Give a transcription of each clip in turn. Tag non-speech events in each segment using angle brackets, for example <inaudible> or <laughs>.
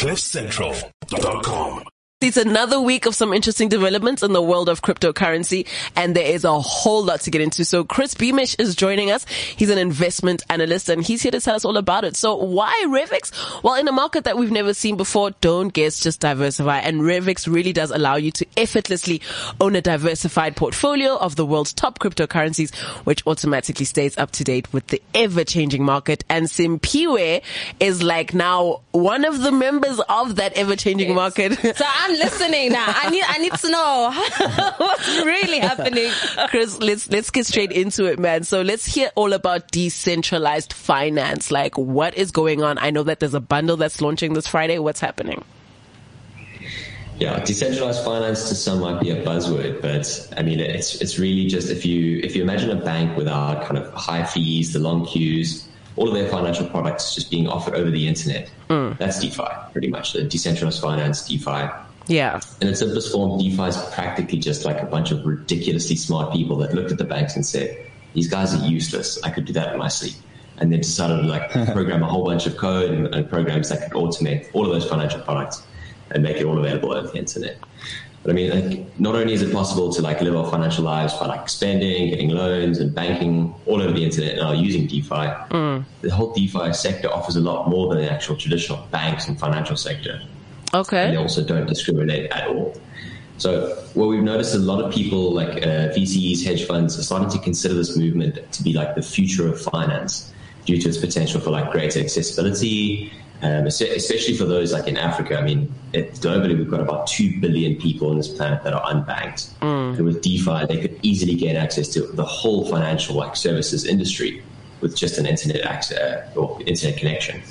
CliffCentral.com. It's another week of some interesting developments in the world of cryptocurrency, and there is a whole lot to get into. So Chris Beamish is joining us. He's an investment analyst, and he's here to tell us all about it. So why Revix? Well, in a market that we've never seen before, don't guess, just diversify. And Revix really does allow you to effortlessly own a diversified portfolio of the world's top cryptocurrencies, which automatically stays up to date with the ever-changing market. And Simpiwe is like now one of the members of that ever-changing yes. market. So I'm I'm listening now. I need I need to know <laughs> what's really happening. Chris, let's let's get straight into it, man. So let's hear all about decentralized finance. Like what is going on? I know that there's a bundle that's launching this Friday. What's happening? Yeah, decentralized finance to some might be a buzzword, but I mean it's it's really just if you if you imagine a bank without kind of high fees, the long queues, all of their financial products just being offered over the internet. Mm. That's DeFi, pretty much. The decentralized finance, DeFi. Yeah. In its simplest form, DeFi is practically just like a bunch of ridiculously smart people that looked at the banks and said, these guys are useless. I could do that in my sleep. And then decided to like <laughs> program a whole bunch of code and, and, programs that could automate all of those financial products and make it all available over the internet. But I mean, like, not only is it possible to like live our financial lives by like spending, getting loans and banking all over the internet now using DeFi, mm. the whole DeFi sector offers a lot more than the actual traditional banks and financial sector. Okay. And they also don't discriminate at all. So what we've noticed is a lot of people like uh, VCs, hedge funds are starting to consider this movement to be like the future of finance due to its potential for like greater accessibility, um, especially for those like in Africa. I mean, it, globally we've got about two billion people on this planet that are unbanked, mm. and with DeFi they could easily gain access to the whole financial like services industry with just an internet access or internet connection.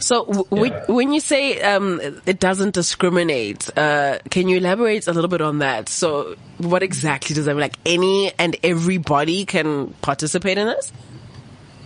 So w- yeah. when you say um, it doesn't discriminate, uh, can you elaborate a little bit on that? So what exactly does that mean? Like any and everybody can participate in this?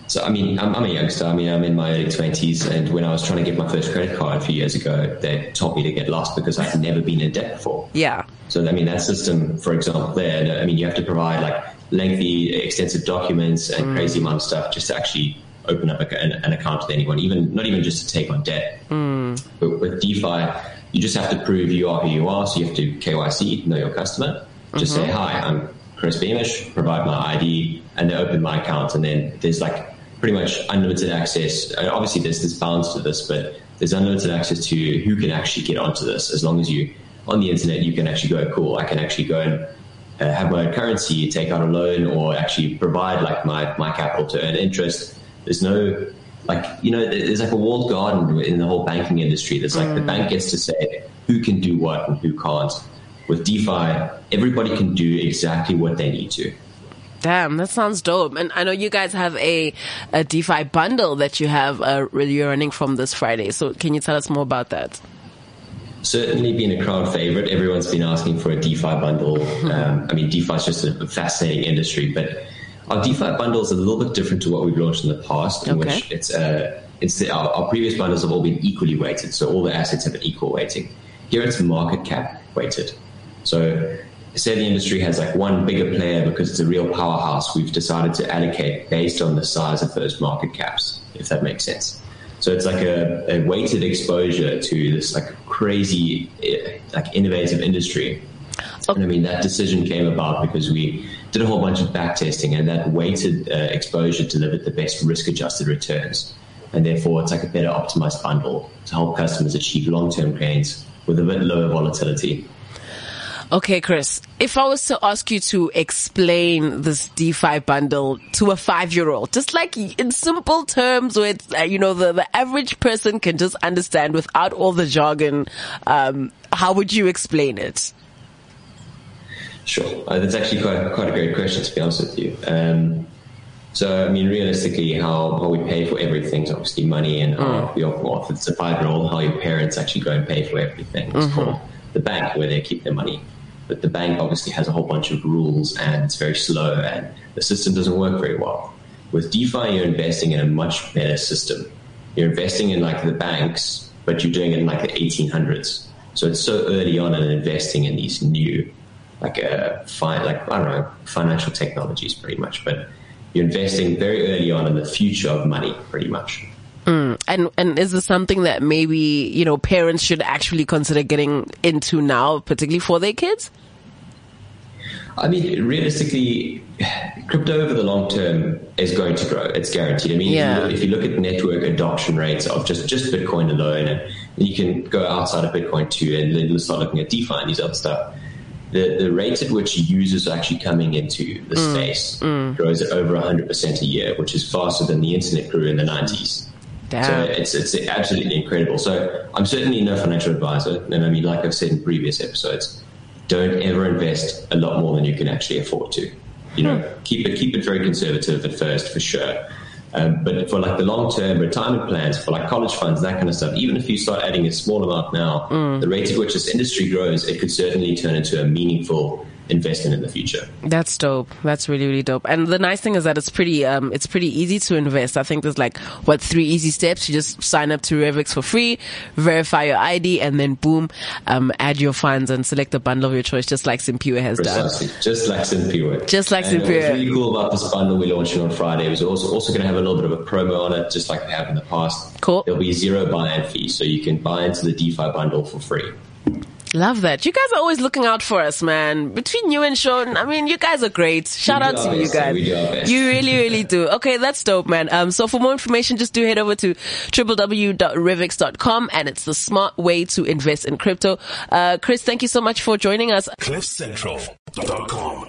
So, I mean, I'm, I'm, a youngster. I mean, I'm in my early 20s. And when I was trying to get my first credit card a few years ago, they told me to get lost because I'd never been in debt before. Yeah. So, I mean, that system, for example, there, I mean, you have to provide like lengthy, extensive documents and mm. crazy amount of stuff just to actually open up a, an, an, account with anyone, even not even just to take on debt. Mm. But with DeFi, you just have to prove you are who you are. So you have to KYC, know your customer. Just mm-hmm. say, hi, I'm Chris Beamish, provide my ID, and they open my account. And then there's like pretty much unlimited access. Obviously, there's this bounds to this, but there's unlimited access to who can actually get onto this. As long as you, on the internet, you can actually go, cool, I can actually go and uh, have my own currency, take out a loan, or actually provide like my, my capital to earn interest there's no like you know there's like a walled garden in the whole banking industry. There's like mm. the bank gets to say who can do what and who can't. With DeFi, everybody can do exactly what they need to. Damn, that sounds dope. And I know you guys have a, a DeFi bundle that you have uh, you're running from this Friday. So can you tell us more about that? Certainly been a crowd favorite. Everyone's been asking for a DeFi bundle. <laughs> Um, I mean, DeFi is just a fascinating industry, but our DeFi bundle is a little bit different to what we've launched in the past, in okay. which it's uh, it's the, our, our, previous bundles have all been equally weighted, so all the assets have an equal weighting. Here it's market cap weighted. So say the industry has like one bigger player because it's a real powerhouse, we've decided to allocate based on the size of those market caps, if that makes sense. So it's like a, a weighted exposure to this like crazy, eh, like innovative industry. And I mean, that decision came about because we did a whole bunch of back testing, and that weighted uh, exposure delivered the best risk adjusted returns. And therefore, it's like a better optimized bundle to help customers achieve long term gains with a bit lower volatility. Okay, Chris, if I was to ask you to explain this DeFi bundle to a five year old, just like in simple terms where it's, uh, you know, the, the average person can just understand without all the jargon, um, how would you explain it? Sure, uh, that's actually quite quite a great question to be honest with you. Um, so, I mean, realistically, how, how we pay for everything is obviously money, and how mm. your, if it's a five year old, how your parents actually go and pay for everything. It's mm-hmm. called the bank where they keep their money. But the bank obviously has a whole bunch of rules and it's very slow and the system doesn't work very well. With DeFi, you're investing in a much better system. You're investing in like the banks, but you're doing it in like the 1800s. So it's so early on in investing in these new like a uh, fi- like I don't know financial technologies pretty much, but you're investing very early on in the future of money pretty much. Mm. And and is this something that maybe you know parents should actually consider getting into now, particularly for their kids? I mean, realistically, crypto over the long term is going to grow. It's guaranteed. I mean, Yeah. if, you look, if you look at network adoption rates of just, just Bitcoin alone, and you can go outside of Bitcoin too, and then start looking at DeFi and these other stuff. The, the rate at which users are actually coming into the mm. space mm. grows at over 100% a year, which is faster than the internet grew in the 90s. So it's it's absolutely incredible. So I'm certainly no financial advisor, and I mean, like I've said in previous episodes, don't ever invest a lot more than you can actually afford to. You know, hmm. keep it keep it very conservative at first for sure. Um, but for like the long term retirement plans, for like college funds, that kind of stuff, even if you start adding a small amount now, the rate at which this industry grows, it could certainly turn into a meaningful investment in the future. That's dope. That's really, really dope. And the nice thing is that it's pretty, um, it's pretty easy to invest. I think there's like, what, three easy steps. You just sign up to Revix for free, verify your ID, and then boom, um, add your funds and select the bundle of your choice, just like Simpiwe has done. Precisely, just like Simpiwe. Just like and Simpiwe. What's really cool about this bundle we're launching on Friday is also, also going to have a little bit of a promo on it, just like we have in the past. Cool. There'll be zero buy-in fee, so you can buy into the DeFi bundle for free. Love that. You guys are always looking out for us, man. Between you and Sean, I mean, you guys are great. Shout We out do to you guys. we do. You really, really do. Okay, that's dope, man. Um, so for more information, just do head over to www.revix.com and it's the smart way to invest in crypto. Uh, Chris, thank you so much for joining us. CliffCentral.com.